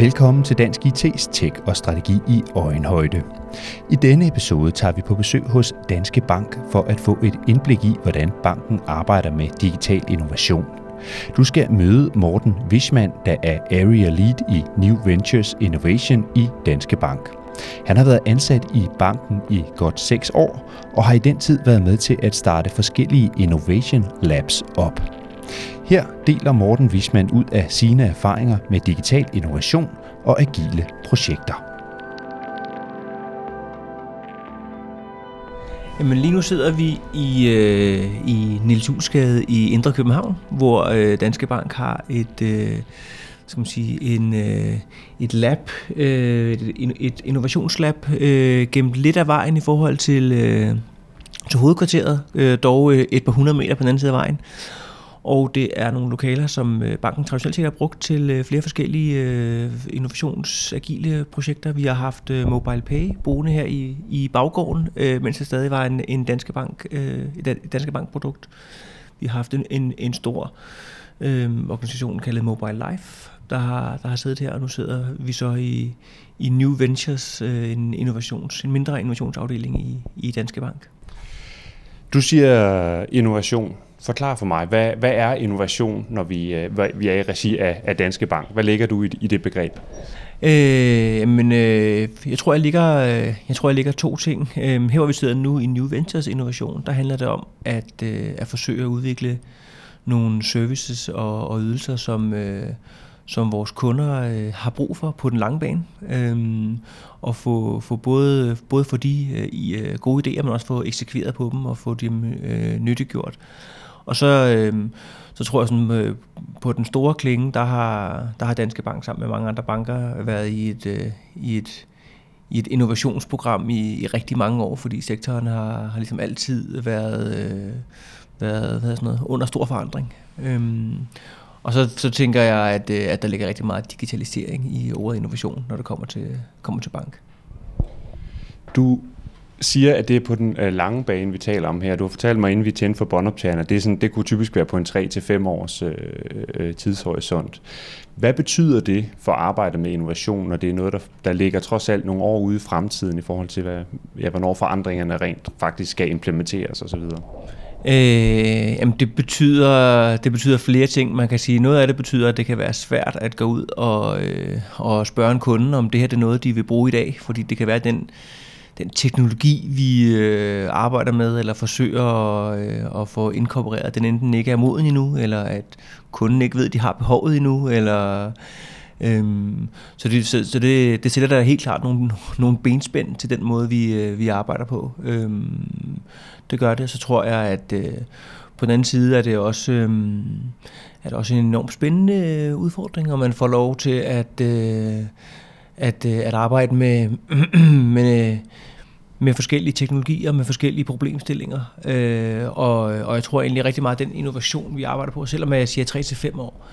Velkommen til Dansk IT's Tech og Strategi i Øjenhøjde. I denne episode tager vi på besøg hos Danske Bank for at få et indblik i, hvordan banken arbejder med digital innovation. Du skal møde Morten Wischmann, der er Area Lead i New Ventures Innovation i Danske Bank. Han har været ansat i banken i godt 6 år og har i den tid været med til at starte forskellige Innovation Labs op. Her deler Morten Wisman ud af sine erfaringer med digital innovation og agile projekter. Jamen lige nu sidder vi i, øh, i Niels Husgade i Indre København, hvor øh, Danske Bank har et, øh, skal man sige, en, øh, et lab, øh, et, et innovationslab, øh, gemt lidt af vejen i forhold til, øh, til hovedkvarteret, øh, dog øh, et par hundrede meter på den anden side af vejen. Og det er nogle lokaler, som øh, banken traditionelt set har brugt til øh, flere forskellige øh, innovationsagile projekter. Vi har haft Mobile Pay boende her i, i baggården, mens det stadig var en, en Danske Bank, et Danske Bank-produkt. Vi har haft en, en, en stor øh, organisation kaldet Mobile Life, der har, der har siddet her, og nu sidder vi så i, i New Ventures, en, innovations, en mindre innovationsafdeling i, i Danske Bank. Du siger innovation. Forklar for mig, hvad, hvad er innovation, når vi, øh, vi er i regi af, af Danske Bank? Hvad lægger du i, i det begreb? Øh, men øh, jeg tror jeg ligger øh, jeg tror jeg ligger to ting. Øh, her hvor vi sidder nu i New Ventures Innovation, der handler det om at øh, at forsøge at udvikle nogle services og, og ydelser som øh, som vores kunder øh, har brug for på den lange bane. Øh, og få, få både, både få de øh, øh, gode idéer, men også få eksekveret på dem og få dem øh, nyttiggjort. Og så, øh, så tror jeg sådan, øh, på den store klinge, der har, der har Danske Bank sammen med mange andre banker været i et, øh, i et, i et innovationsprogram i, i rigtig mange år, fordi sektoren har, har ligesom altid været, øh, været hvad sådan noget, under stor forandring. Øhm, og så, så tænker jeg, at, øh, at der ligger rigtig meget digitalisering i ordet innovation, når det kommer til, kommer til bank. Du siger, at det er på den øh, lange bane, vi taler om her. Du har fortalt mig, inden vi tændte for båndoptagerne, det, er sådan, det kunne typisk være på en 3-5 års øh, øh, tidshorisont. Hvad betyder det for arbejdet med innovation, når det er noget, der, der ligger trods alt nogle år ude i fremtiden i forhold til, hvad, ja, hvornår forandringerne rent faktisk skal implementeres osv.? Øh, jamen det betyder, det betyder flere ting. Man kan sige, noget af det betyder, at det kan være svært at gå ud og, øh, og spørge en kunde, om det her det er noget, de vil bruge i dag. Fordi det kan være, den den teknologi, vi øh, arbejder med, eller forsøger at, øh, at få inkorporeret, den enten ikke er moden endnu, eller at kunden ikke ved, at de har behovet endnu, eller... Øhm, så det, så, så det, det sætter der helt klart nogle, nogle benspænd til den måde, vi, øh, vi arbejder på. Øhm, det gør det. Så tror jeg, at øh, på den anden side er det også, øh, er det også en enormt spændende øh, udfordring, og man får lov til at, øh, at, øh, at arbejde med, med med forskellige teknologier, med forskellige problemstillinger. Øh, og, og jeg tror egentlig rigtig meget, at den innovation, vi arbejder på, selvom jeg siger 3-5 år,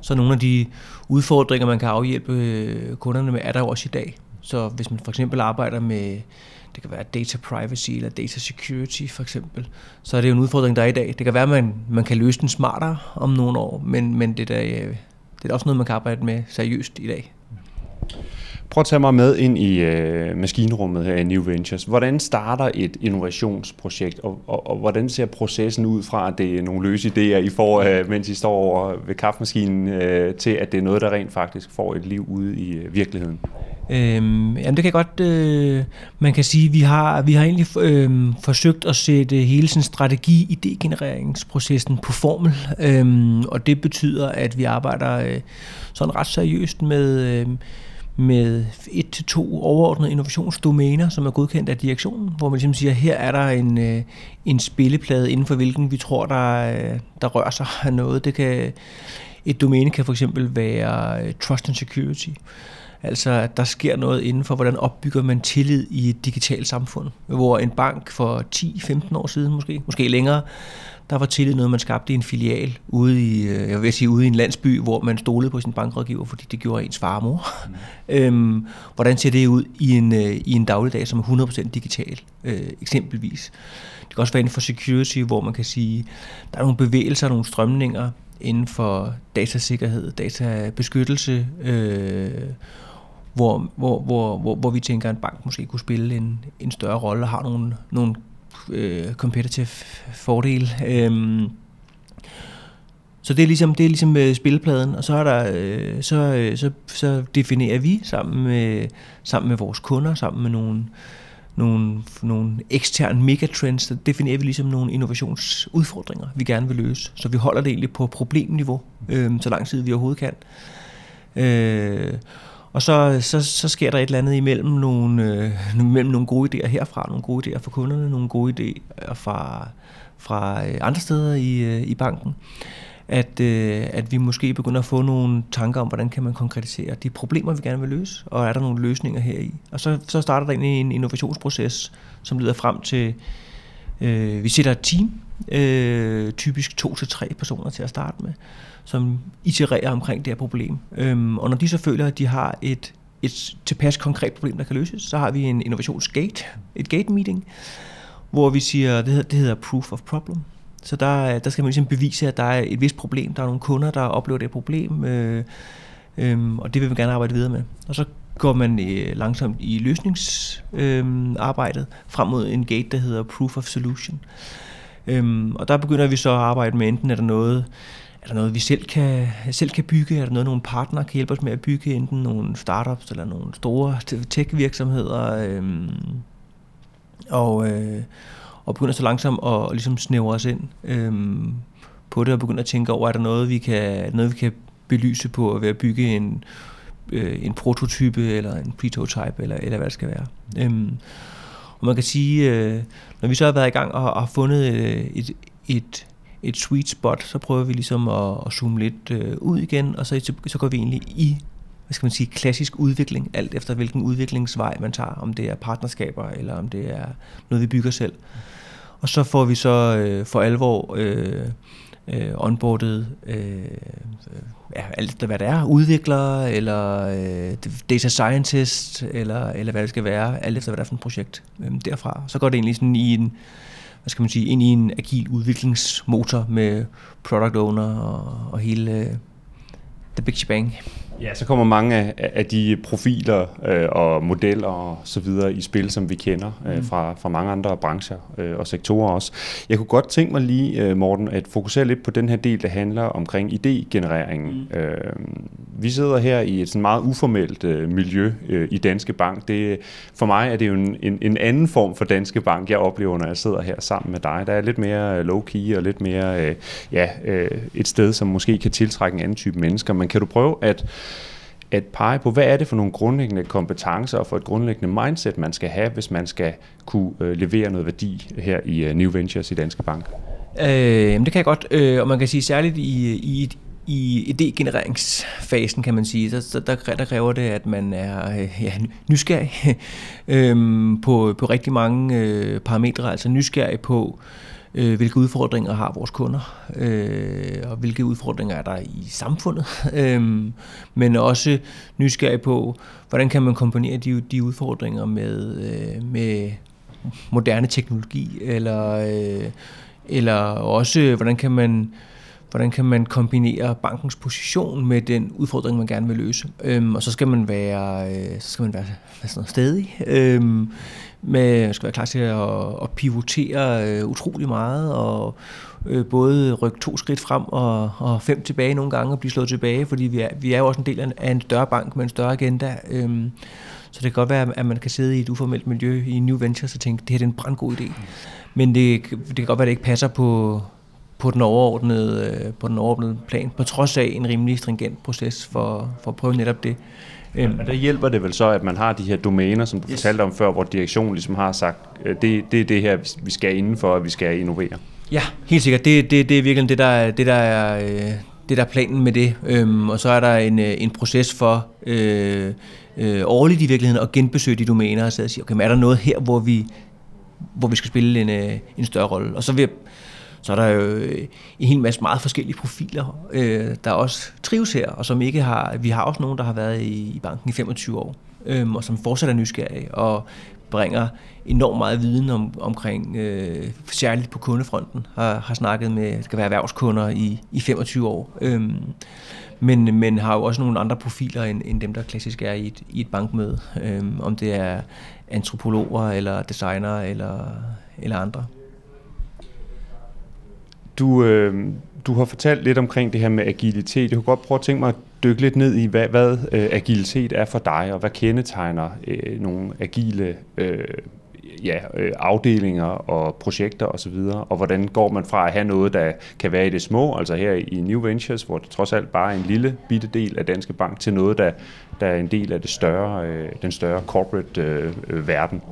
så nogle af de udfordringer, man kan afhjælpe øh, kunderne med, er der jo også i dag. Så hvis man for eksempel arbejder med, det kan være data privacy eller data security for eksempel, så er det jo en udfordring, der er i dag. Det kan være, at man, man kan løse den smartere om nogle år, men, men det, der, øh, det er også noget, man kan arbejde med seriøst i dag. Prøv at tage mig med ind i øh, maskinrummet her i New Ventures. Hvordan starter et innovationsprojekt, og, og, og hvordan ser processen ud fra, at det er nogle løse idéer, I får, øh, mens I står over ved kaffemaskinen, øh, til at det er noget, der rent faktisk får et liv ude i øh, virkeligheden? Øhm, jamen det kan godt, øh, man kan sige, vi har vi har egentlig øh, forsøgt at sætte hele sin strategi idégenereringsprocessen på formel, øh, og det betyder, at vi arbejder øh, sådan ret seriøst med øh, med et til to overordnede innovationsdomæner, som er godkendt af direktionen, hvor man ligesom siger, her er der en, øh, en spilleplade, inden for hvilken vi tror, der, øh, der rører sig af noget. Det kan, et domæne kan for eksempel være øh, trust and security. Altså, at der sker noget inden for, hvordan opbygger man tillid i et digitalt samfund, hvor en bank for 10-15 år siden måske, måske længere, der var tillid noget, man skabte i en filial ude i, øh, jeg vil sige, ude i en landsby, hvor man stolede på sin bankrådgiver, fordi det gjorde ens far og mor. Mm. øhm, hvordan ser det ud i en, øh, i en dagligdag, som er 100% digital, øh, eksempelvis? Det kan også være inden for security, hvor man kan sige, der er nogle bevægelser, nogle strømninger inden for datasikkerhed, databeskyttelse, øh, hvor, hvor, hvor, hvor, hvor vi tænker, at en bank måske kunne spille en, en større rolle og har nogle, nogle øh, competitive fordel. Øhm, så det er ligesom, det er ligesom øh, spillepladen, og så, er der, øh, så, øh, så, så definerer vi sammen med, sammen med vores kunder, sammen med nogle, nogle, nogle eksterne megatrends, så definerer vi ligesom nogle innovationsudfordringer, vi gerne vil løse. Så vi holder det egentlig på problemniveau, øh, så lang tid vi overhovedet kan. Øh, og så, så, så sker der et eller andet imellem nogle, øh, imellem nogle gode idéer herfra, nogle gode idéer fra kunderne, nogle gode idéer fra, fra øh, andre steder i, øh, i banken at, øh, at vi måske begynder at få nogle tanker om, hvordan kan man konkretisere de problemer, vi gerne vil løse, og er der nogle løsninger her i. Og så, så starter der egentlig en innovationsproces, som leder frem til, øh, vi sætter et team, øh, typisk to til tre personer til at starte med, som itererer omkring det her problem. Øhm, og når de så føler, at de har et, et tilpas konkret problem, der kan løses, så har vi en innovationsgate, et gate meeting, hvor vi siger, det hedder, det hedder proof of problem. Så der, der skal man ligesom bevise, at der er et vist problem. Der er nogle kunder, der oplever det problem, øh, øh, og det vil vi gerne arbejde videre med. Og så går man øh, langsomt i løsningsarbejdet øh, frem mod en gate, der hedder Proof of Solution. Øh, Øhm, og der begynder vi så at arbejde med, enten er der noget, er der noget, vi selv kan, selv kan bygge? Er der noget, nogle partnere kan hjælpe os med at bygge? Enten nogle startups eller nogle store tech-virksomheder. Øhm, og, øh, og begynder så langsomt at ligesom snævre os ind øhm, på det, og begynder at tænke over, er der noget, vi kan, noget, vi kan belyse på ved at bygge en, øh, en prototype, eller en prototype, eller, eller hvad det skal være. Øhm, og man kan sige, øh, når vi så har været i gang og, og har fundet øh, et, et, et sweet spot, så prøver vi ligesom at, at zoome lidt øh, ud igen, og så, så går vi egentlig i hvad skal man sige, klassisk udvikling, alt efter hvilken udviklingsvej man tager, om det er partnerskaber, eller om det er noget, vi bygger selv. Og så får vi så øh, for alvor øh, øh, onboardet øh, ja, alt hvad det er, udviklere, eller øh, data scientist, eller, eller hvad det skal være, alt efter hvad det er for et projekt øh, derfra. Så går det egentlig sådan i en, hvad skal man sige, ind i en agil udviklingsmotor med product owner og, og hele øh, the big shebang. Ja, så kommer mange af, af de profiler øh, og modeller og så videre i spil, som vi kender øh, mm. fra, fra mange andre brancher øh, og sektorer også. Jeg kunne godt tænke mig lige, øh, Morten, at fokusere lidt på den her del, der handler omkring idégenereringen. Mm. Øh, vi sidder her i et sådan meget uformelt øh, miljø øh, i Danske Bank. Det, for mig er det jo en, en, en anden form for Danske Bank, jeg oplever, når jeg sidder her sammen med dig. Der er lidt mere low-key og lidt mere øh, ja, øh, et sted, som måske kan tiltrække en anden type mennesker. Men kan du prøve at at pege på, hvad er det for nogle grundlæggende kompetencer og for et grundlæggende mindset, man skal have, hvis man skal kunne øh, levere noget værdi her i øh, New Ventures i Danske Bank? Øh, det kan jeg godt, øh, og man kan sige særligt i, i, i idégenereringsfasen, kan man sige, så, der, der kræver det, at man er øh, ja, nysgerrig øh, på, på rigtig mange øh, parametre, altså nysgerrig på, øh, øh, hvilke udfordringer har vores kunder, øh, og hvilke udfordringer er der i samfundet, øh, men også nysgerrig på, hvordan kan man kombinere de, de udfordringer med, øh, med moderne teknologi, eller, øh, eller også, hvordan kan man hvordan kan man kombinere bankens position med den udfordring, man gerne vil løse. Øhm, og så skal man være, øh, så skal man være, være sådan noget stedig. Øhm, med, skal være klar til at, at pivotere øh, utrolig meget, og øh, både rykke to skridt frem og, og fem tilbage nogle gange og blive slået tilbage, fordi vi er, vi er jo også en del af en større bank med en større agenda. Øhm, så det kan godt være, at man kan sidde i et uformelt miljø i New Ventures og tænke, det her er en brandgod idé. Men det, det kan godt være, at det ikke passer på, på den overordnede, øh, på den overordnede plan, på trods af en rimelig stringent proces for, for at prøve netop det. Men der hjælper det vel så, at man har de her domæner, som du yes. fortalte om før, hvor direktionen ligesom har sagt, øh, det, det er det her, vi skal inden for, at vi skal innovere. Ja, helt sikkert. Det, det, det er virkelig det, der er, det, der er, øh, det, der er planen med det. Øhm, og så er der en, en proces for øh, øh, årligt i virkeligheden at genbesøge de domæner og sige, okay, men er der noget her, hvor vi, hvor vi skal spille en, en større rolle? Og så vil jeg så er der jo øh, en hel masse meget forskellige profiler, øh, der også trives her, og som ikke har, vi har også nogen, der har været i, i banken i 25 år, øh, og som fortsat er nysgerrige, og bringer enormt meget viden om, omkring, øh, særligt på kundefronten, har, har snakket med, skal være erhvervskunder i, i 25 år. Øhm, men, men har jo også nogle andre profiler end, end dem, der klassisk er i et, i et bankmøde. Øhm, om det er antropologer, eller designere, eller, eller andre. Du, øh, du har fortalt lidt omkring det her med agilitet. Jeg kunne godt prøve at tænke mig at dykke lidt ned i, hvad, hvad øh, agilitet er for dig, og hvad kendetegner øh, nogle agile øh, ja, øh, afdelinger og projekter osv., og, og hvordan går man fra at have noget, der kan være i det små, altså her i New Ventures, hvor det trods alt bare er en lille bitte del af Danske Bank, til noget, der, der er en del af det større, øh, den større corporate øh, øh, verden?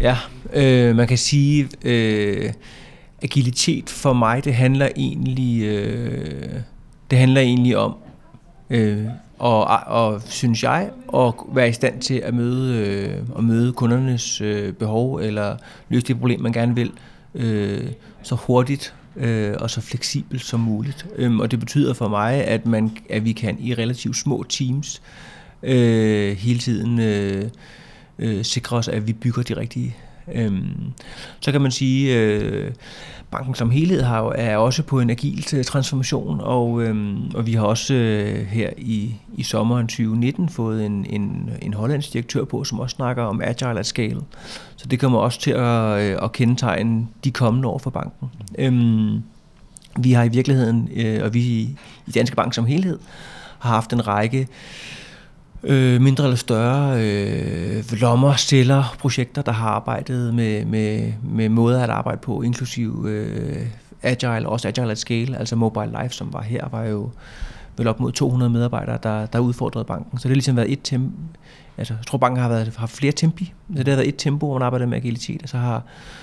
Ja, øh, man kan sige, øh, agilitet for mig, det handler egentlig, øh, det handler egentlig om øh, og, og synes jeg, at være i stand til at møde, øh, at møde kundernes øh, behov eller løse det problem, man gerne vil, øh, så hurtigt øh, og så fleksibelt som muligt. Øhm, og det betyder for mig, at, man, at vi kan i relativt små teams øh, hele tiden øh, øh, sikre os, at vi bygger de rigtige. Øhm, så kan man sige, øh, banken som helhed har jo, er også på en agil øh, transformation, og, øhm, og vi har også øh, her i, i sommeren 2019 fået en, en, en hollandsk direktør på, som også snakker om agile at scale. Så det kommer også til at, øh, at kendetegne de kommende år for banken. Øhm, vi har i virkeligheden, øh, og vi i Danske Bank som helhed, har haft en række øh, mindre eller større øh, lommer, celler, projekter, der har arbejdet med, med, med måder at arbejde på, inklusiv øh, Agile, også Agile at Scale, altså Mobile Life, som var her, var jo vel op mod 200 medarbejdere, der, der udfordrede banken. Så det har ligesom været et tempo. Altså, jeg tror, banken har, været, har flere tempi. Så det har været et tempo, hvor man arbejder med agilitet, og så har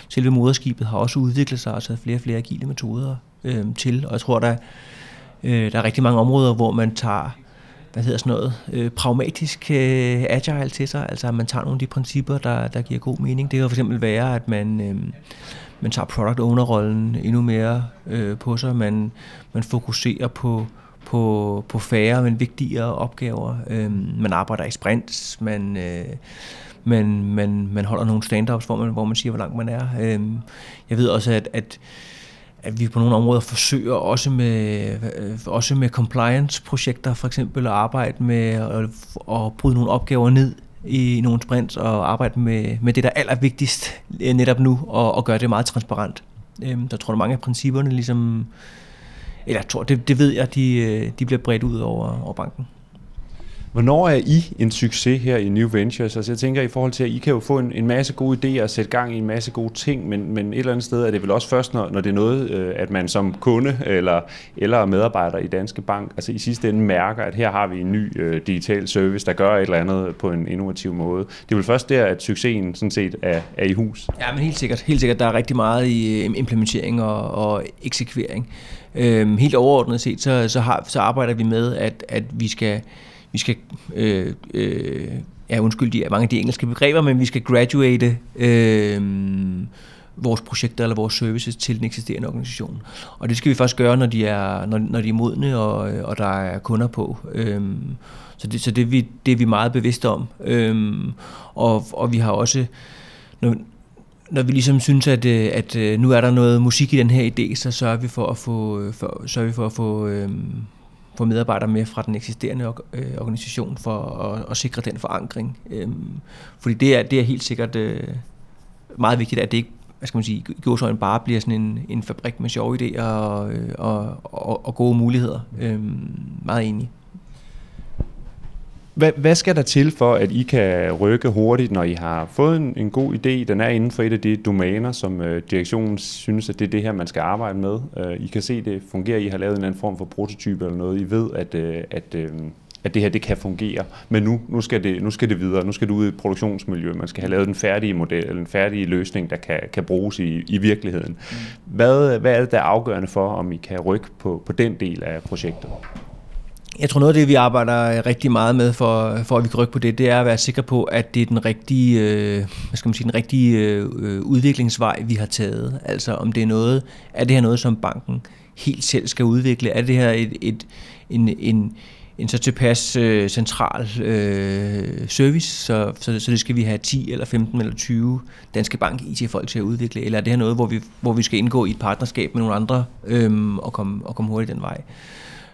selve moderskibet har også udviklet sig og taget flere og flere agile metoder øh, til. Og jeg tror, der, øh, der er rigtig mange områder, hvor man tager hvad hedder sådan noget, øh, pragmatisk øh, agile til sig, altså at man tager nogle af de principper, der, der giver god mening. Det kan for eksempel være, at man, øh, man tager product owner-rollen endnu mere øh, på sig, man, man fokuserer på, på, på færre, men vigtigere opgaver. Øh, man arbejder i sprints, man, øh, man, man, man holder nogle stand-ups, hvor man, hvor man siger, hvor langt man er. Øh, jeg ved også, at, at at vi på nogle områder forsøger også med, øh, også med compliance-projekter for eksempel at arbejde med at, at bryde nogle opgaver ned i nogle sprints og arbejde med, med det, der er allervigtigst øh, netop nu, og, og gøre det meget transparent. Øhm, der tror jeg, mange af principperne ligesom, eller jeg tror, det, det ved jeg, de, øh, de bliver bredt ud over, over banken. Hvornår er I en succes her i New Ventures? Altså jeg tænker i forhold til, at I kan jo få en, en masse gode idéer og sætte gang i en masse gode ting, men, men et eller andet sted er det vel også først, når, når det er noget, øh, at man som kunde eller, eller medarbejder i Danske Bank, altså i sidste ende mærker, at her har vi en ny øh, digital service, der gør et eller andet på en innovativ måde. Det er vel først der, at succesen sådan set er, er i hus? Ja, men helt sikkert. Helt sikkert. Der er rigtig meget i øh, implementering og, og eksekvering. Øhm, helt overordnet set, så, så, har, så arbejder vi med, at, at vi skal vi skal, øh, øh, ja undskyld, de er mange af de engelske begreber, men vi skal graduate øh, vores projekter eller vores services til den eksisterende organisation. Og det skal vi først gøre, når de er, når, når de er modne, og, øh, og der er kunder på. Øhm, så det, så det, vi, det er vi meget bevidste om. Øhm, og, og vi har også, når, når vi ligesom synes, at, øh, at øh, nu er der noget musik i den her idé, så sørger vi for at få, for, sørger vi for at få øhm, få medarbejdere med fra den eksisterende øh, organisation for at, at sikre den forankring. Øhm, fordi det er, det er helt sikkert øh, meget vigtigt, at det ikke hvad skal man sige, gåsøjne bare bliver sådan en, en fabrik med sjove idéer og, øh, og, og, og gode muligheder. Øhm, meget enig. Hvad, hvad skal der til for, at I kan rykke hurtigt, når I har fået en, en god idé? Den er inden for et af de domæner, som øh, direktionen synes, at det er det her, man skal arbejde med. Øh, I kan se, det fungerer. I har lavet en anden form for prototype eller noget. I ved, at, øh, at, øh, at det her det kan fungere. Men nu, nu, skal det, nu skal det videre. Nu skal det ud i et produktionsmiljø. Man skal have lavet den færdige model, eller en færdig løsning, der kan, kan bruges i, i virkeligheden. Mm. Hvad, hvad er det, der er afgørende for, om I kan rykke på, på den del af projektet? Jeg tror noget af det, vi arbejder rigtig meget med, for, for at vi kan rykke på det, det er at være sikker på, at det er den rigtige, øh, hvad skal man sige, den rigtige øh, udviklingsvej, vi har taget. Altså om det er noget, er det her noget, som banken helt selv skal udvikle? Er det her et, et, en, en, en så tilpas øh, central øh, service, så, så, så det skal vi have 10 eller 15 eller 20 danske bank IT-folk til at udvikle, eller er det her noget, hvor vi, hvor vi skal indgå i et partnerskab med nogle andre øh, og, komme, og komme hurtigt den vej?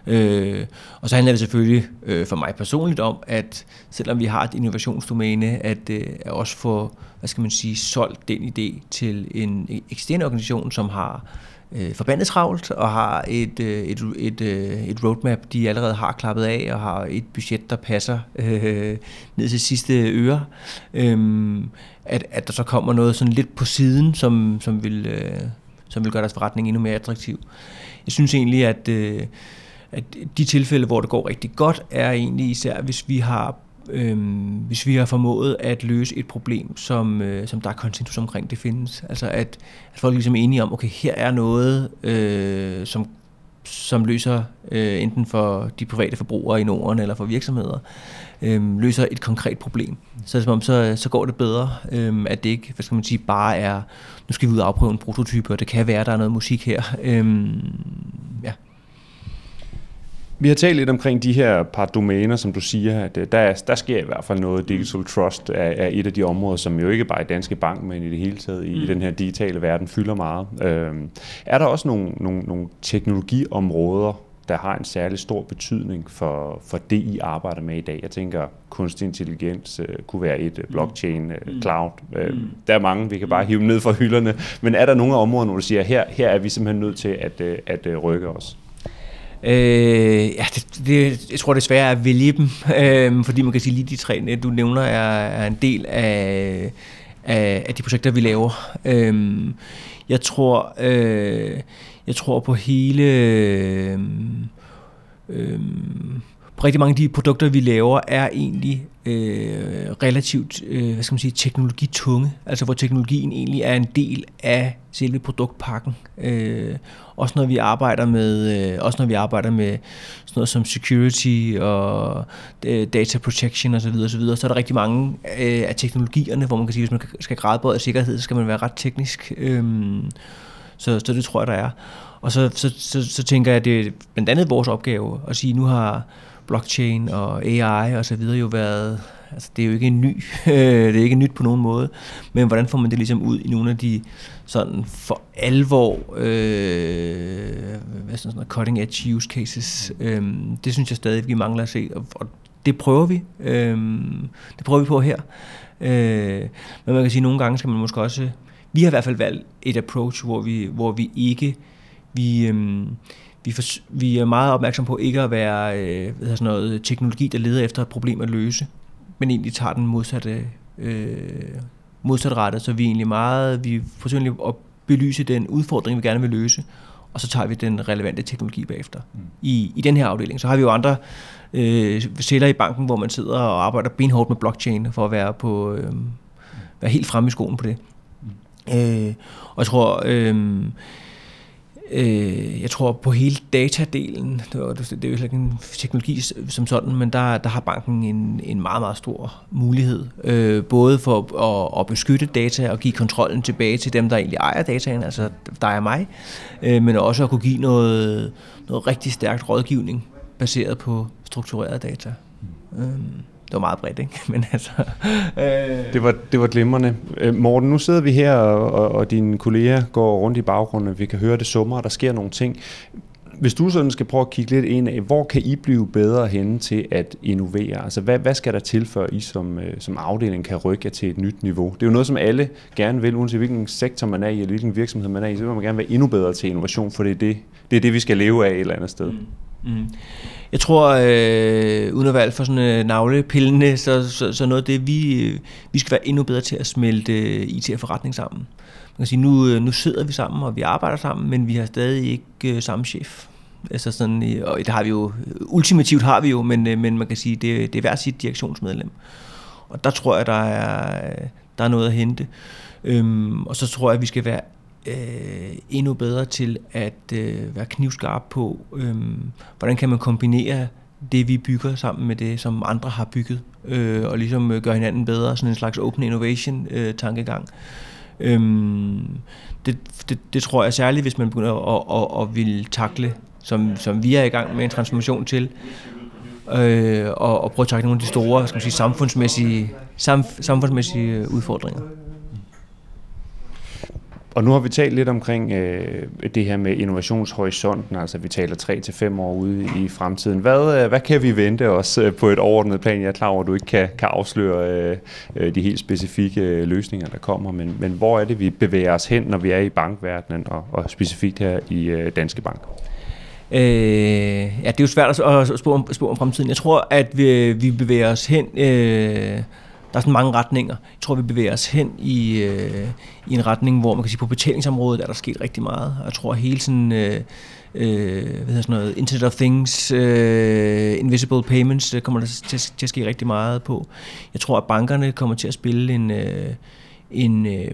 Øh, og så handler det selvfølgelig øh, for mig personligt om, at selvom vi har et innovationsdomæne, at øh, også få, hvad skal man sige, solgt den idé til en e-, ekstern organisation, som har øh, forbandet travlt og har et, øh, et, et, øh, et roadmap, de allerede har klappet af og har et budget, der passer øh, ned til sidste øre. Øh, at, at der så kommer noget sådan lidt på siden, som, som, vil, øh, som vil gøre deres forretning endnu mere attraktiv. Jeg synes egentlig, at, øh, at de tilfælde, hvor det går rigtig godt, er egentlig især, hvis vi har øhm, hvis vi har formået at løse et problem, som, øh, som der er konsensus omkring, det findes. Altså at, at folk ligesom er enige om, okay, her er noget, øh, som, som løser øh, enten for de private forbrugere i Norden eller for virksomheder, øh, løser et konkret problem. Så, som, så, så går det bedre, øh, at det ikke, hvad skal man sige, bare er, nu skal vi ud og afprøve en prototype, og det kan være, at der er noget musik her. Øh. Vi har talt lidt omkring de her par domæner, som du siger, at øh, der, der sker i hvert fald noget. Digital Trust er, er et af de områder, som jo ikke bare i Danske Bank, men i det hele taget i mm. den her digitale verden fylder meget. Øhm, er der også nogle, nogle, nogle teknologiområder, der har en særlig stor betydning for, for det, I arbejder med i dag. Jeg tænker, kunstig intelligens øh, kunne være et, øh, blockchain, øh, mm. cloud. Øh, mm. Der er mange, vi kan bare hive ned fra hylderne. Men er der nogle områder, hvor du siger, her, her er vi simpelthen nødt til at, øh, at, at rykke os? Øh, ja, det, det, jeg tror desværre at vælge dem, øh, fordi man kan sige lige de tre, du nævner, er, er en del af, af, af de projekter, vi laver. Øh, jeg tror, øh, jeg tror på hele... Øh, øh, rigtig mange af de produkter, vi laver, er egentlig øh, relativt øh, hvad skal man sige, teknologitunge, altså hvor teknologien egentlig er en del af selve produktpakken. Øh, også når vi arbejder med, øh, også når vi arbejder med sådan noget som security og øh, data protection osv., osv., så, videre, så er der rigtig mange øh, af teknologierne, hvor man kan sige, hvis man skal gradbøje sikkerhed, så skal man være ret teknisk. Øh, så, så det tror jeg, der er. Og så, så, så, så tænker jeg, at det er blandt andet vores opgave at sige, nu har blockchain og AI og så videre jo været, altså det er jo ikke en ny, det er ikke nyt på nogen måde, men hvordan får man det ligesom ud i nogle af de sådan for alvor, øh, hvad sådan noget, cutting edge use cases, øh, det synes jeg stadig, vi mangler at se, og, og det prøver vi, øh, det prøver vi på her, øh, men man kan sige, at nogle gange skal man måske også, vi har i hvert fald valgt et approach, hvor vi, hvor vi ikke, vi, øh, vi, for, vi er meget opmærksom på ikke at være øh, hvad sådan noget, teknologi, der leder efter et problem at løse, men egentlig tager den modsatte, øh, modsatrettet, så vi er egentlig meget, vi forsøger at belyse den udfordring, vi gerne vil løse, og så tager vi den relevante teknologi bagefter. Mm. I, I den her afdeling. Så har vi jo andre øh, celler i banken, hvor man sidder og arbejder benhårdt med blockchain, for at være, på, øh, være helt fremme i skoen på det. Mm. Øh, og jeg tror, øh, Øh, jeg tror på hele datadelen, det, er jo ikke en teknologi som sådan, men der, der har banken en, en meget, meget stor mulighed. Øh, både for at, at beskytte data og give kontrollen tilbage til dem, der egentlig ejer dataen, altså dig og mig, øh, men også at kunne give noget, noget rigtig stærkt rådgivning baseret på struktureret data. Øh det var meget bredt, ikke? Men altså, øh... det, var, det var glimrende. Øh, Morten, nu sidder vi her, og, og, dine kolleger går rundt i baggrunden, vi kan høre det summer, og der sker nogle ting. Hvis du sådan skal prøve at kigge lidt ind af, hvor kan I blive bedre henne til at innovere? Altså, hvad, hvad skal der til, før I som, øh, som afdeling kan rykke jer til et nyt niveau? Det er jo noget, som alle gerne vil, uanset hvilken sektor man er i, eller hvilken virksomhed man er i, så vil man gerne være endnu bedre til innovation, for det er det, det, er det vi skal leve af et eller andet sted. Mm. Mm. Jeg tror, øh, uden at være alt for sådan øh, navlepillende, så, så, så noget af det, vi, øh, vi skal være endnu bedre til at smelte øh, IT og forretning sammen. Man kan sige, nu, øh, nu sidder vi sammen, og vi arbejder sammen, men vi har stadig ikke øh, samme chef. Altså sådan, øh, og det har vi jo, ultimativt har vi jo, men, øh, men man kan sige, det, det er hver sit direktionsmedlem. Og der tror jeg, der er, der er noget at hente. Øhm, og så tror jeg, at vi skal være øh, endnu bedre til at øh, være knivskarp på, øh, hvordan kan man kombinere det, vi bygger sammen med det, som andre har bygget, øh, og ligesom øh, gøre hinanden bedre, sådan en slags open innovation-tankegang. Øh, øhm, det, det, det tror jeg særligt, hvis man begynder at, at, at, at ville takle, som, som vi er i gang med en transformation til, øh, og, og prøve at takle nogle af de store skal man sige, samfundsmæssige, samf, samfundsmæssige øh, udfordringer. Og nu har vi talt lidt omkring øh, det her med innovationshorisonten, altså vi taler 3 til fem år ude i fremtiden. Hvad, øh, hvad kan vi vente os øh, på et overordnet plan? Jeg er klar over, at du ikke kan, kan afsløre øh, øh de helt specifikke løsninger, der kommer, men, men hvor er det, vi bevæger os hen, når vi er i bankverdenen, og, og specifikt her i øh, Danske Bank? Øh, ja, det er jo svært at spå om, spå om fremtiden. Jeg tror, at vi, vi bevæger os hen... Øh, der er sådan mange retninger. Jeg tror, vi bevæger os hen i, øh, i en retning, hvor man kan sige, på betalingsområdet er der sket rigtig meget. Jeg tror, hele sådan... Øh, øh, hvad hedder sådan noget, Internet of Things, øh, Invisible Payments, det kommer der til, til at ske rigtig meget på. Jeg tror, at bankerne kommer til at spille en, øh, en øh,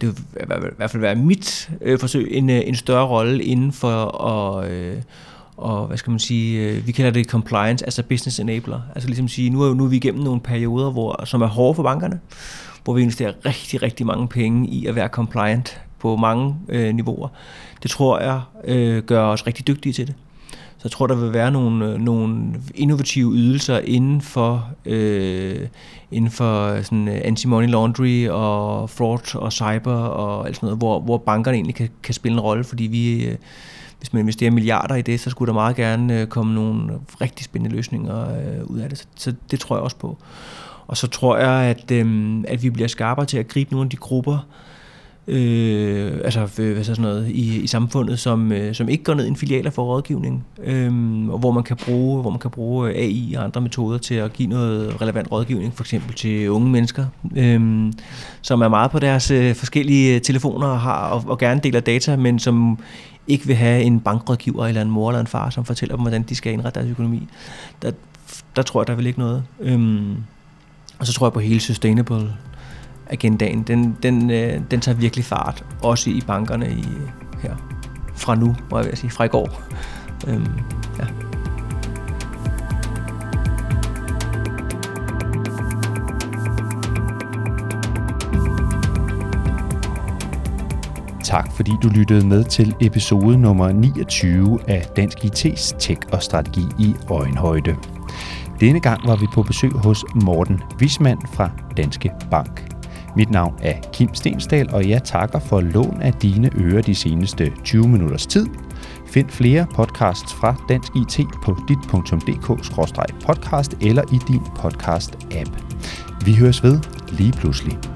det vil i hvert fald være mit øh, forsøg, en, øh, en større rolle inden for at, øh, og hvad skal man sige, øh, vi kalder det compliance altså business enabler. Altså ligesom sige, nu er, nu er vi igennem nogle perioder, hvor, som er hårde for bankerne, hvor vi investerer rigtig, rigtig mange penge i at være compliant på mange øh, niveauer. Det tror jeg øh, gør os rigtig dygtige til det. Så jeg tror, der vil være nogle, øh, nogle innovative ydelser inden for, øh, inden for sådan øh, anti-money laundry og fraud og cyber og alt sådan noget, hvor, hvor bankerne egentlig kan, kan spille en rolle, fordi vi, øh, hvis man investerer milliarder i det, så skulle der meget gerne øh, komme nogle rigtig spændende løsninger øh, ud af det. Så, så det tror jeg også på. Og så tror jeg, at, øh, at vi bliver skarpere til at gribe nogle af de grupper, øh, altså øh, hvad så sådan noget, i, i samfundet, som, øh, som ikke går ned i en filialer for rådgivning, øh, og hvor man kan bruge hvor man kan bruge AI og andre metoder til at give noget relevant rådgivning, for eksempel til unge mennesker, øh, som er meget på deres øh, forskellige telefoner og har og, og gerne deler data, men som ikke vil have en bankrådgiver eller en mor eller en far, som fortæller dem, hvordan de skal indrette deres økonomi. Der, der tror jeg, der vil ikke noget. Øhm, og så tror jeg på hele sustainable agendaen. Den, den, øh, den tager virkelig fart, også i bankerne i, her. Fra nu, må jeg sige, fra i går. Øhm, ja. Tak fordi du lyttede med til episode nummer 29 af Dansk IT's Tech og Strategi i Øjenhøjde. Denne gang var vi på besøg hos Morten Wismand fra Danske Bank. Mit navn er Kim Stensdal, og jeg takker for lån af dine ører de seneste 20 minutters tid. Find flere podcasts fra Dansk IT på dit.dk-podcast eller i din podcast-app. Vi høres ved lige pludselig.